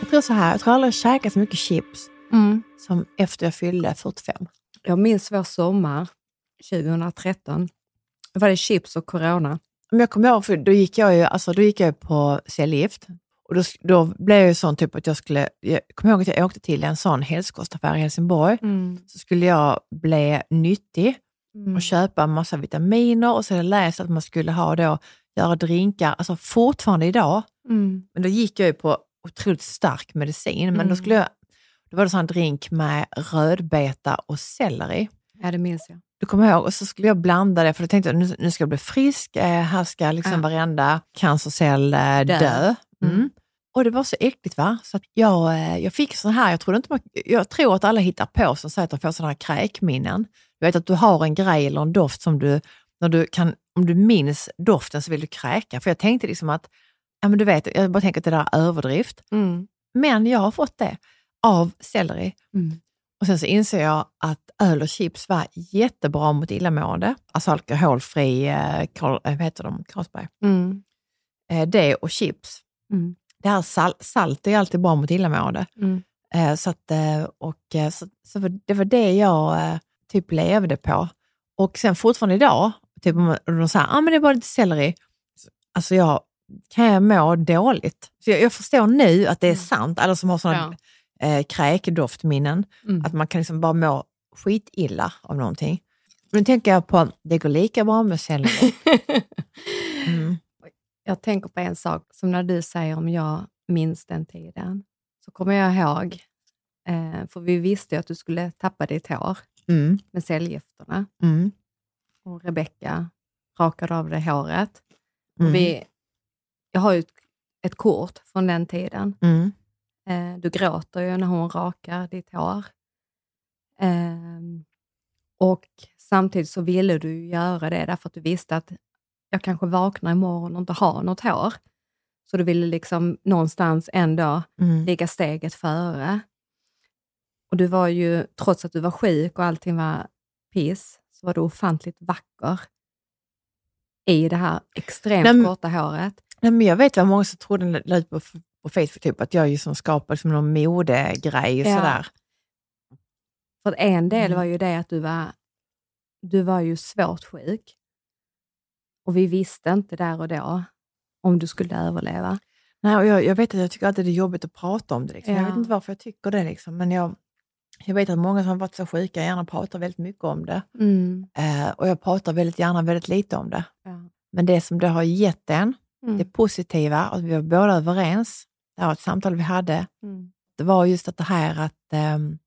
Jag tror så här, jag tror aldrig jag käkat så mycket chips Mm. som efter jag fyllde 45. Jag minns vår sommar 2013. Då var det chips och corona. Men jag kommer ihåg, för då gick jag ju alltså, då gick jag på cellgift. Och då, då blev jag ju sån typ att jag skulle, jag kommer ihåg att jag åkte till en sån hälsokostaffär i Helsingborg. Så skulle jag bli nyttig Mm. och köpa en massa vitaminer och så hade jag läst att man skulle ha då, göra drinkar, alltså fortfarande idag. Mm. Men då gick jag ju på otroligt stark medicin, men då Mm. skulle jag, då var det här drink med rödbeta och selleri. Ja, det minns jag. Du kommer ihåg, och så skulle jag blanda det, för då tänkte jag nu, nu ska jag bli frisk, eh, här ska liksom Ja. varenda cancercell eh, dö. Dö. Mm. Mm. Och det var så äckligt va? Så jag, eh, jag fick sån här, jag, trodde inte man, jag tror att alla hittar på som säger att de får sådana här kräkminnen. Du vet att du har en grej eller en doft som du, när du kan, om du minns doften så vill du kräka. För jag tänkte liksom att, ja men du vet, jag bara tänker att det där är överdrift. Mm. Men jag har fått det av selleri. Mm. Och sen så inser jag att öl och chips var jättebra mot illamående. Alltså alkoholfri, eh, Carl, eh, vad heter de, Carlsberg. Mm. Eh, det och chips. Mm. Det här sal salt är alltid bra mot illamående. Mm. Eh, så att, och, så, så det var det jag typ levde på. Och sen fortfarande idag, typ de säger, ah, men det är bara lite selleri. Alltså jag kan jag må dåligt. Så jag, jag förstår nu att det är sant, alla som har sådana eh, kräkdoftminnen, Mm. att man kan liksom bara må skitilla av någonting. Nu tänker jag på, det går lika bra med selleri. Mm. Jag tänker på en sak, som när du säger om jag minns den tiden, så kommer jag ihåg, eh, för vi visste ju att du skulle tappa ditt hår Mm. med cellgifterna Mm. och Rebecka rakade av dig håret. Mm. Vi, jag har ju ett, ett kort från den tiden. Mm. Eh, du gråter ju när hon rakar ditt hår. Ehm, och samtidigt så ville du göra det därför att du visste att jag kanske vaknar imorgon och inte har något hår. Så du ville liksom någonstans ändå Mm. ligga steget före. Och du var ju, trots att du var sjuk och allting var piss, så var du ofantligt vacker i det här extremt Nej, korta håret. Nej, men jag vet vad många som trodde la ut på, på Facebook, typ, att jag ju som skapar liksom någon modegrej och Ja. sådär. För en del Mm. var ju det att du var, du var ju svårt sjuk. Och vi visste inte där och då om du skulle överleva. Nej, och jag, jag vet att jag tycker alltid det är jobbigt att prata om det. Liksom. Jag Ja. vet inte varför jag tycker det, liksom. men jag, jag vet att många som har varit så sjuka gärna pratar väldigt mycket om det. Mm. Eh, och jag pratar väldigt gärna väldigt lite om det. Ja. Men det som det har gett en, Mm. det positiva, att vi var båda överens, det här var ett samtal vi hade, Mm. det var just att det här att ehm,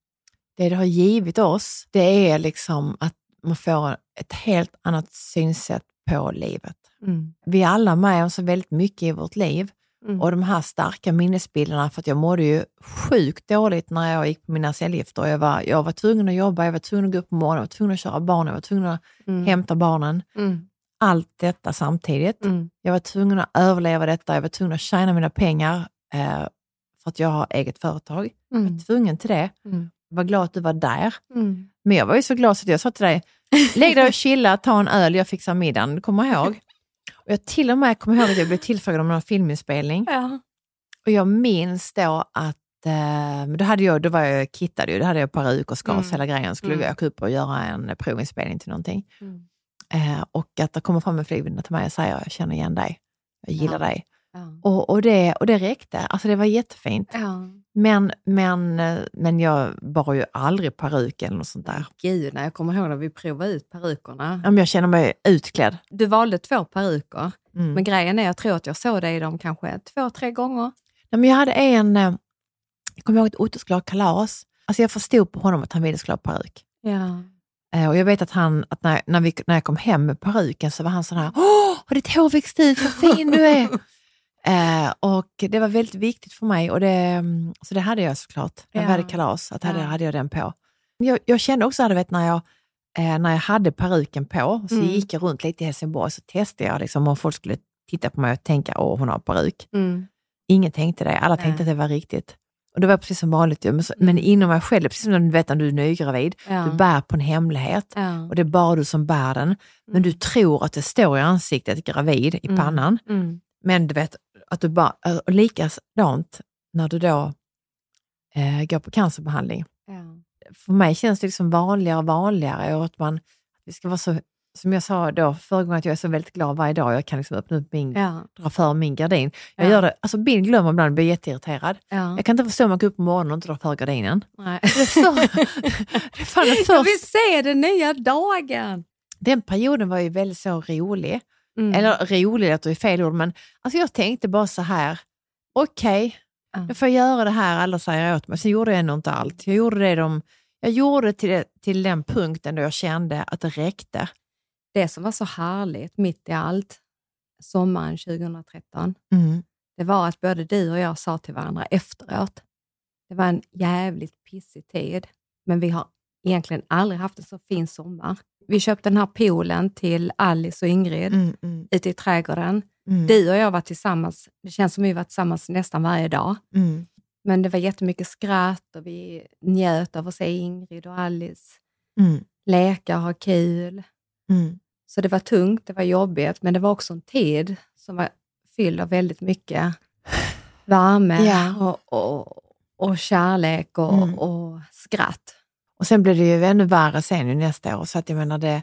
det det har givit oss, det är liksom att man får ett helt annat synsätt på livet. Mm. Vi är alla med om så väldigt mycket i vårt liv Mm. och de här starka minnesbilderna, för att jag mådde ju sjukt dåligt när jag gick på mina cellgifter. Jag var, jag var tvungen att jobba, jag var tvungen att gå upp på morgonen, jag var tvungen att köra barnen, jag var tvungen att Mm. hämta barnen. Mm. Allt detta samtidigt. Mm. Jag var tvungen att överleva detta, jag var tvungen att tjäna mina pengar eh, för att jag har eget företag. Jag Mm. var tvungen till det. Mm. Jag var glad att du var där. Mm. Men jag var ju så glad så att jag sa till dig, lägg dig och chilla, ta en öl, jag fixar middagen. Du kommer ihåg? Och jag till och med kommer ihåg att jag blev tillfrågad om en filminspelning. Ja. Och jag minns då att eh, då, hade jag, då var jag kittad ju, då hade jag peruk och skars Mm. hela grejen. Skulle Mm. jag åka upp och göra en provinspelning till någonting. Mm. Eh, och att det kommer fram en flygvärdinna till mig och säger, jag känner igen dig, jag gillar Ja. dig. Ja. Och, och, det, och det räckte, alltså det var jättefint. Ja. Men, men, men jag bar ju aldrig peruk eller något sånt där. Gud, när jag kommer ihåg när vi provade ut perukerna. Ja, Jag känner mig utklädd. Du valde två peruker, Mm. men grejen är, jag tror att jag såg dig i dem kanske två, tre gånger. Nej, men jag hade en, eh, jag kommer ihåg att Otto skulle ha kalas. Alltså jag förstod på honom att han ville skulle ha peruk. Ja. Eh, Och jag vet att, han, att när, när, vi, när jag kom hem med peruken så var han sån här, åh, har ditt hår växt ut, vad fin du är. eh, och det var väldigt viktigt för mig och det, mm, så det hade jag såklart. När vi Ja. hade kalas, att hade, Ja. hade jag den på. Jag, jag kände också, du vet, när jag, eh, när jag hade peruken på, så Mm. gick jag runt lite i Helsingborg så testade jag liksom, om folk skulle titta på mig och tänka, åh hon har peruk. Mm. Ingen tänkte det, alla tänkte Nej. att det var riktigt. Och det var precis som vanligt, men, så, Mm. men inom mig själv, precis som du vet när du är nygravid, Ja. du bär på en hemlighet Ja. och det är bara du som bär den. Men du tror att det står i ansiktet gravid i Mm. pannan. Mm. Men du vet att du bara, och likadant när du då eh, går på cancerbehandling. Ja. För mig känns det liksom vanligare och vanligare och att man, vi ska vara så, som jag sa då förra gången, att jag är så väldigt glad varje dag. Jag kan liksom öppna upp min, Ja. dra för min gardin. Jag Ja. gör det, alltså Bill glömmer ibland, blir jätteirriterad. Ja. Jag kan inte förstå om man går upp på morgonen och inte drar för gardinen. Nej. Det är, så, det är fan det Jag vill se den nya dagen! Den perioden var ju väldigt så rolig. Mm. Eller rolig låter ju fel ord, men alltså jag tänkte bara så här, okej, Ja. då får jag göra det här alla säger åt mig. Sen gjorde jag ändå inte allt. Jag gjorde det de, jag gjorde det till, till den punkten då jag kände att det räckte. Det som var så härligt mitt i allt, sommaren 2013, Mm. det var att både du och jag sa till varandra efteråt, det var en jävligt pissig tid, men vi har egentligen aldrig haft en så fin sommar. Vi köpte den här poolen till Alice och Ingrid Mm, mm, ute i trädgården. mm, Du och jag var tillsammans, det känns som vi var tillsammans nästan varje dag. mm, Men det var jättemycket skratt och vi njöt av att se Ingrid och Alice mm, leka och ha kul. mm. Så det var tungt, det var jobbigt, men det var också en tid som var fylld av väldigt mycket värme Ja. och, och, och kärlek och, Mm. och skratt. Och sen blir det ju ännu värre sen nästa år, så att jag menar det,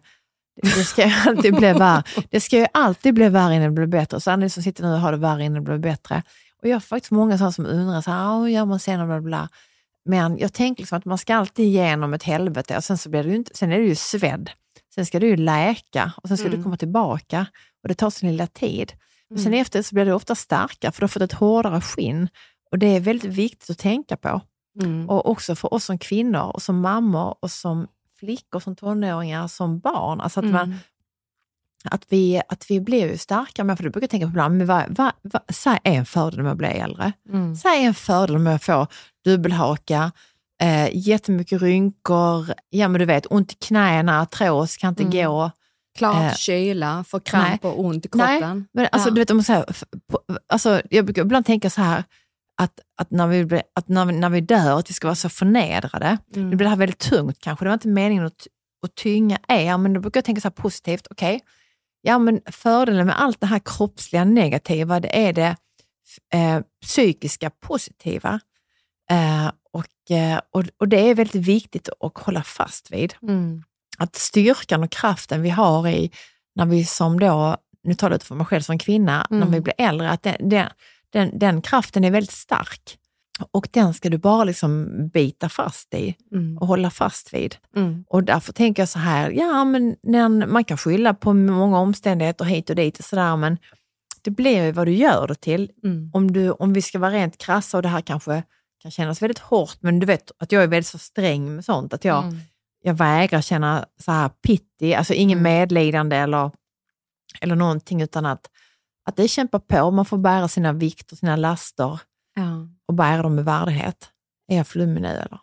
det ska ju alltid bli värre. Det ska ju alltid bli värre innan det blir bättre. Så ni som sitter nu och har det värre innan det blir bättre. Och jag har faktiskt många sådana som undrar, så här, hur gör man sen och bla bla. Men jag tänker liksom att man ska alltid igenom ett helvete och sen, så blir det ju inte, sen är det ju svedd. Sen ska det ju läka och sen ska Mm. du komma tillbaka och det tar sin lilla tid. Men sen Mm. efter så blir du ofta starkare för du har fått ett hårdare skinn och det är väldigt viktigt att tänka på. Mm. Och också för oss som kvinnor och som mammor och som flickor, som tonåringar, som barn. Alltså att, man, Mm. att, vi, att vi blir starkare. Men för du brukar tänka på ibland, men vad, vad, vad, säg en fördel med att bli äldre. Mm. Säg en fördel med att få dubbelhaka, eh, jättemycket rynkor, ja men du vet, ont i knäna, artros, kan inte Mm. gå. Klart Eh, kyla, få kramp nej. och ont i Nej, kroppen. Men alltså, Ja. du vet, om säger, f- på, alltså, jag brukar ibland tänka så här, att, att, när, vi, att när, vi, när vi dör, att vi ska vara så förnedrade. Mm. Nu blir det här väldigt tungt kanske, det var inte meningen att, att tynga er, men då brukar jag tänka så här positivt, okej, ja men fördelen med allt det här kroppsliga negativa, det är det eh, psykiska positiva. Eh, och, eh, och, och det är väldigt viktigt att hålla fast vid Mm. att styrkan och kraften vi har i, när vi som då, nu talar jag för mig själv som kvinna, Mm. när vi blir äldre, att den, den, den, den kraften är väldigt stark. Och den ska du bara liksom bita fast i Mm. och hålla fast vid. Mm. Och därför tänker jag så här, ja men när, man kan skylla på många omständigheter hit och dit och sådär, men det blir ju vad du gör det till. Mm. Om, du, om vi ska vara rent krassa och det här kanske kan kännas väldigt hårt, men du vet att jag är väldigt så sträng med sånt, att jag, Mm. jag vägrar känna så här pity, alltså ingen Mm. medlidande eller, eller någonting, utan att, att det kämpar på. Man får bära sina vikt och sina laster Ja. och bära dem med värdighet. Är jag flummig nu eller?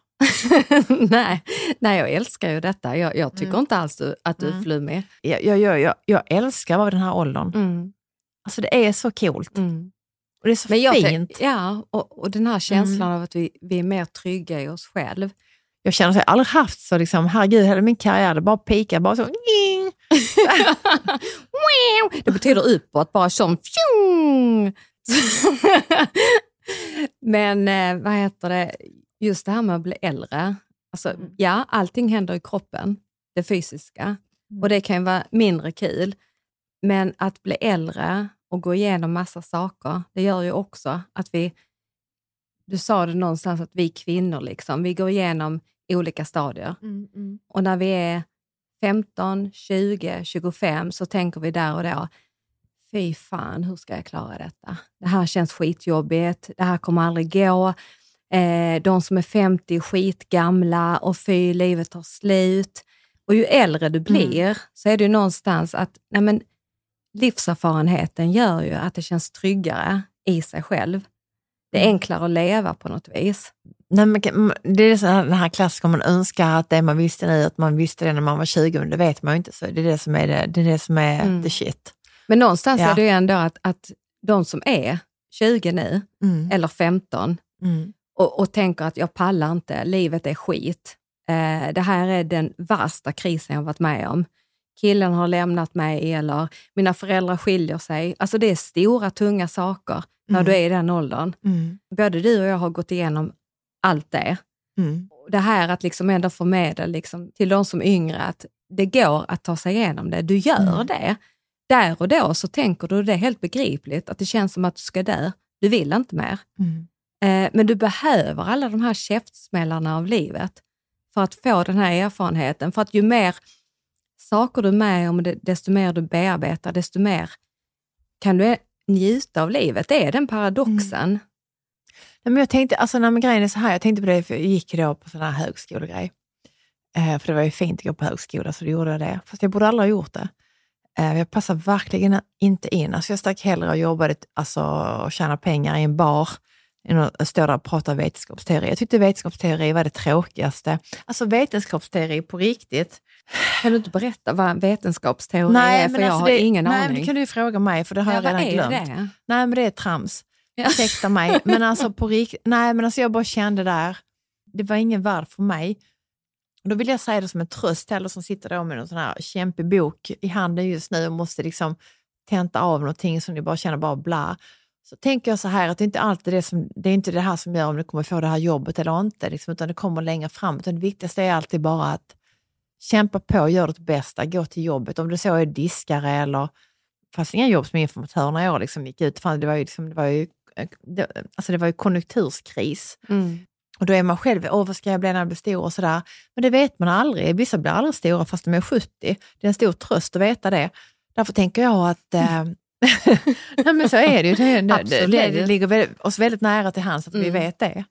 nej, nej, jag älskar ju detta. Jag, jag tycker Mm. inte alls du, att du är Mm. flummig. Jag, jag, jag, jag, jag älskar att vara i den här åldern. Mm. Alltså det är så coolt. Mm. Och det är så Men jag, fint. ja, och, och den här känslan Mm. av att vi, vi är mer trygga i oss själv. Jag känner att jag aldrig haft så, liksom, herregud, hela min karriär, det bara pikar, bara så. Det betyder uppåt, bara som fjong. Men eh, vad heter det, just det här med att bli äldre. Alltså, ja, allting händer i kroppen, det fysiska. Och det kan ju vara mindre kul. Men att bli äldre och gå igenom massa saker, det gör ju också att vi, du sa det någonstans att vi kvinnor, liksom, vi går igenom olika stadier. Och när vi är 15, 20, 25 så tänker vi där och då, fy fan, hur ska jag klara detta? Det här känns skitjobbigt, det här kommer aldrig gå. Eh, de som är 50 är skitgamla och fy, livet tar slut. Och ju äldre du blir så är det ju någonstans att nej men, livserfarenheten gör ju att det känns tryggare i sig själv. Det är enklare att leva på något vis. Nej, men, det är så här, den här klassiska, man önskar att det man visste nu, att man visste det när man var 20, men det vet man ju inte. Så det är det som är, det, det, är, det som är Mm. the shit. Men någonstans Ja. är det ju ändå att, att de som är 20 nu, Mm. eller 15, Mm. och, och tänker att jag pallar inte, livet är skit. Eh, det här är den värsta krisen jag varit med om. Killen har lämnat mig eller mina föräldrar skiljer sig. Alltså det är stora, tunga saker när Mm. du är i den åldern. Mm. Både du och jag har gått igenom allt det. Mm. Det här att liksom ändå förmedla liksom, till de som är yngre att det går att ta sig igenom det. Du gör Mm. det. Där och då så tänker du, det är helt begripligt, att det känns som att du ska dö. Du vill inte mer. Mm. Eh, men du behöver alla de här käftsmällarna av livet för att få den här erfarenheten. För att ju mer saker du är med om, desto mer du bearbetar, desto mer kan du njuta av livet. Det är den paradoxen. Mm. Nej, men jag tänkte, alltså, när grejen är så här, jag tänkte på det, för jag gick då på sån här högskolegrej. Eh, för det var ju fint att gå på högskola, så då gjorde jag det. Fast jag borde aldrig ha gjort det. Eh, jag passade verkligen inte in. Alltså, jag stack hellre och jobbade alltså, och tjänade pengar i en bar än att stå där och prata vetenskapsteori. Jag tyckte vetenskapsteori var det tråkigaste. Alltså vetenskapsteori på riktigt. Kan du inte berätta vad vetenskapsteori är? För jag alltså har det, ingen nej, aning. men det kan du ju fråga mig, för det har Ja, jag redan är glömt. det? Nej, men det är trams. Ja. Ursäkta mig, men alltså på nej men alltså jag bara kände där, det var ingen värld för mig. Och då vill jag säga det som en tröst till alla som sitter där med en sån här kämpig bok i handen just nu och måste liksom tenta av någonting som ni bara känner bara bla. så tänker jag så här att det är inte alltid det, som, det är inte det här som gör om du kommer få det här jobbet eller inte, liksom, utan det kommer längre fram. Utan det viktigaste är alltid bara att kämpa på, gör ditt bästa, gå till jobbet. Om det så är diskare eller, fast inga jobb som informatör när jag liksom gick ut, fan, det var ju, liksom, det var ju, det, alltså det var ju konjunkturskris. Mm. Och då är man själv, åh vad ska jag bli när jag blir stor och sådär. Men det vet man aldrig. Vissa blir aldrig stora fast de är 70. Det är en stor tröst att veta det. Därför tänker jag att eh, Nej, men så är det ju. Det, det, det, det, det ligger väldigt, oss väldigt nära till hands att vi Mm. vet det.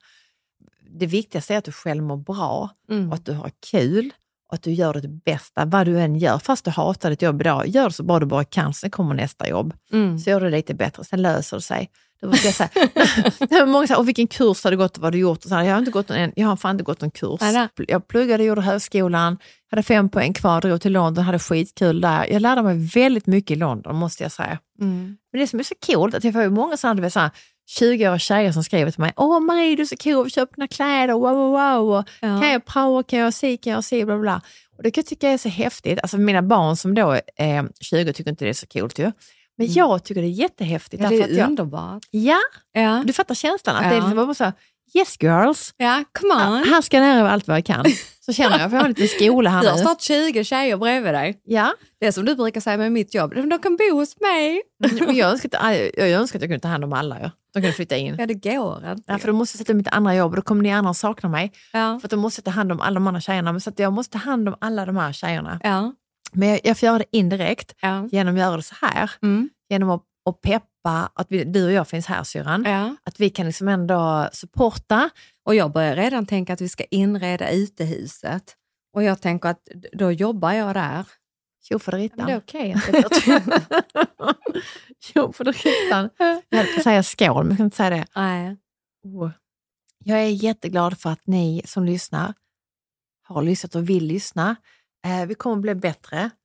Det viktigaste är att du själv mår bra Mm. och att du har kul och att du gör ditt bästa, vad du än gör. Fast du hatar ditt jobb idag, gör så bra du bara kan, sen kommer nästa jobb. Mm. Så gör du det lite bättre, sen löser det sig. Det var jag säga. många säger, vilken kurs har du gått och vad har du gjort? Och så här, jag, har inte gått någon, jag har fan inte gått någon kurs. Nej. Jag pluggade, gjorde högskolan, hade fem poäng kvar, drog till London, hade skitkul där. Jag lärde mig väldigt mycket i London måste jag säga. Mm. Men det som är så coolt, att jag får många sådana, sådana 20-åriga tjejer som skriver till mig, Åh Marie du är så cool, köper dina kläder, wow wow wow, Ja. kan jag prao, kan jag si, kan jag si, bla bla. Och det kan jag tycka är så häftigt. Alltså mina barn som då är 20 tycker inte det är så coolt ju. Men jag tycker det är jättehäftigt. Mm. Ja, det är att jag, underbart. ja, Ja, du fattar känslan. Att Ja. det är liksom bara så här, yes girls, ja come on. här ska jag lära mig allt vad jag kan. Så känner jag, för jag har en liten skola här Du har nu. snart 20 tjejer bredvid dig. Ja, Det är som du brukar säga med mitt jobb, de kan bo hos mig. men jag önskar, att, jag önskar att jag kunde ta hand om alla. Ja. De kunde flytta in. Ja, det går inte. Ja, för då måste jag sätta mitt andra jobb och då kommer ni andra sakna mig. Ja. För att då måste jag ta hand om alla de andra tjejerna. Men Så att jag måste ta hand om alla de här tjejerna. Ja. Men jag, jag får göra det indirekt Ja. genom att göra det så här. Mm. Genom att, att peppa, att vi, du och jag finns här syrran. ja. Att vi kan liksom ändå supporta. Och jag börjar redan tänka att vi ska inreda utehuset. Och jag tänker att då jobbar jag där. Tjofaderittan. Det är okej att blir tyst. Tjofaderittan. Jag höll på att säga skål, men jag kan inte säga det. Nej. Oh. Jag är jätteglad för att ni som lyssnar har lyssnat och vill lyssna. Eh, vi kommer bli bättre.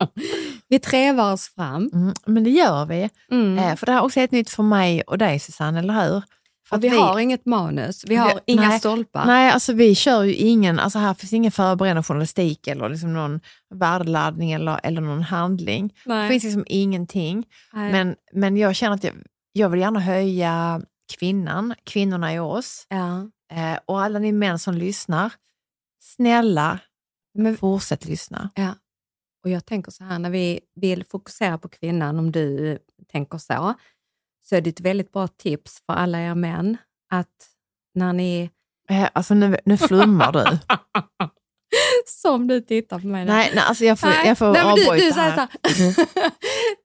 Vi trevar oss fram. Mm, men det gör vi. Mm. Eh, för det här är också helt nytt för mig och dig Susanne, eller hur? För att vi, har inget manus, vi har Vi- inga nej. stolpar. Nej, alltså vi kör ju ingen, alltså här finns ingen förberedande journalistik eller liksom någon värdeladdning eller, eller någon handling. Nej. Det finns liksom ingenting. Nej. Men, men jag känner att jag, jag vill gärna höja kvinnan, kvinnorna i oss. ja. Eh, och alla ni män som lyssnar, snälla, Men- fortsätt lyssna. Ja. Och jag tänker så här, när vi vill fokusera på kvinnan, om du tänker så, så är det ett väldigt bra tips för alla er män att när ni, Eh, alltså nu, nu flummar du. som du tittar på mig nu. nej, nej, alltså jag får, Nej, jag får nej, men du, avbryta du, säger här. så här,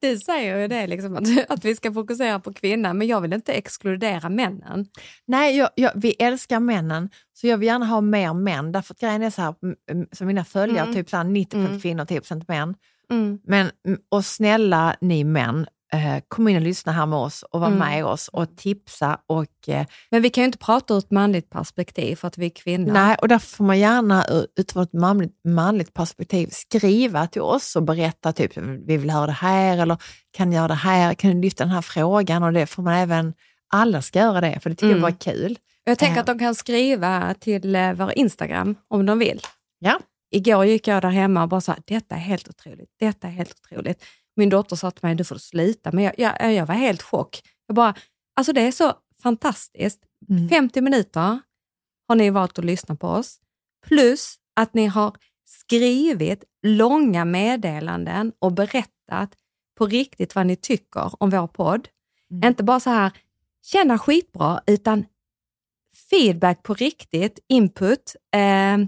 du säger ju det, liksom, att, att vi ska fokusera på kvinnan, men jag vill inte exkludera männen. Nej, jag, jag, vi älskar männen, så jag vill gärna ha mer män. Därför att grejen är så här, som mina följare, Mm. typ så här 90% Mm. kvinnor, 10% män. Mm. Men, och snälla ni män, kom in och lyssna här med oss och var Mm. med oss och tipsa. Och, eh, Men vi kan ju inte prata ur ett manligt perspektiv för att vi är kvinnor. nej, och därför får man gärna eh, utifrån ett manligt, manligt perspektiv skriva till oss och berätta typ, vi vill höra det här eller kan jag göra det här, kan du lyfta den här frågan? Och det får man även, alla ska göra det, för det tycker Mm. jag var kul. Jag tänker Eh. att de kan skriva till eh, vår Instagram om de vill. Ja. Igår gick jag där hemma och bara sa, detta är helt otroligt, detta är helt otroligt. Min dotter sa till mig, du får sluta, men jag, jag, jag var helt chock. Jag bara, alltså det är så fantastiskt. Mm. 50 minuter har ni valt att lyssna på oss, plus att ni har skrivit långa meddelanden och berättat på riktigt vad ni tycker om vår podd. Mm. Inte bara så här, känna skitbra, utan feedback på riktigt, input. Eh,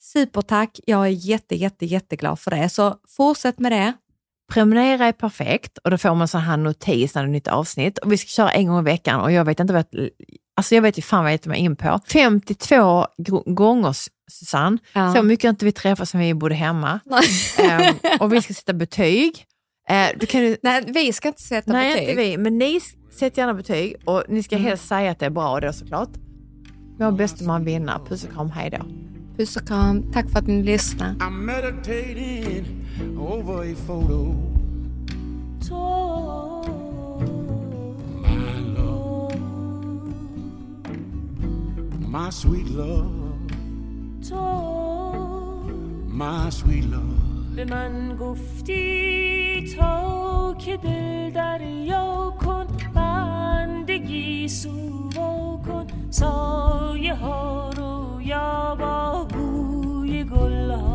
supertack, jag är jätte, jätte, jätteglad för det. Så fortsätt med det. Prenumerera är perfekt och då får man så här notis när det är nytt avsnitt. Och vi ska köra en gång i veckan och jag vet inte vad jag, alltså jag vet ju fan vad jag ger mig in på. 52 gr- gånger Susanne, Ja. så mycket har inte vi träffats sen vi bodde hemma. Ehm, och vi ska sätta betyg. Eh, du kan ju, Nej, vi ska inte sätta nej, betyg. inte vi, men ni sätter gärna betyg och ni ska helst säga att det är bra då såklart. Vår bästa man vinner. Puss och kram, hej då. Puss och kram. Tack för att ni lyssnade. My sweet love, my sweet love. به من گفتی تا که دل دریا کن بندگی سو کن سایه ها رو یا با بوی گل ها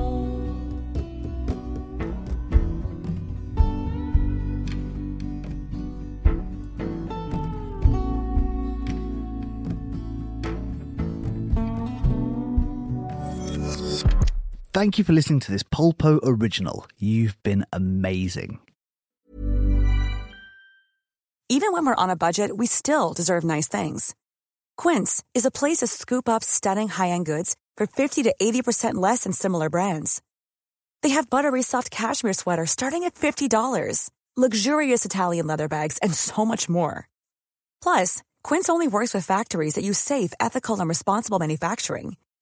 Thank you for listening to this Polpo original. You've been amazing. Even when we're on a budget, we still deserve nice things. Quince is a place to scoop up stunning high-end goods for 50 to 80% less than similar brands. They have buttery soft cashmere sweaters starting at $50, luxurious Italian leather bags, and so much more. Plus, Quince only works with factories that use safe, ethical, and responsible manufacturing.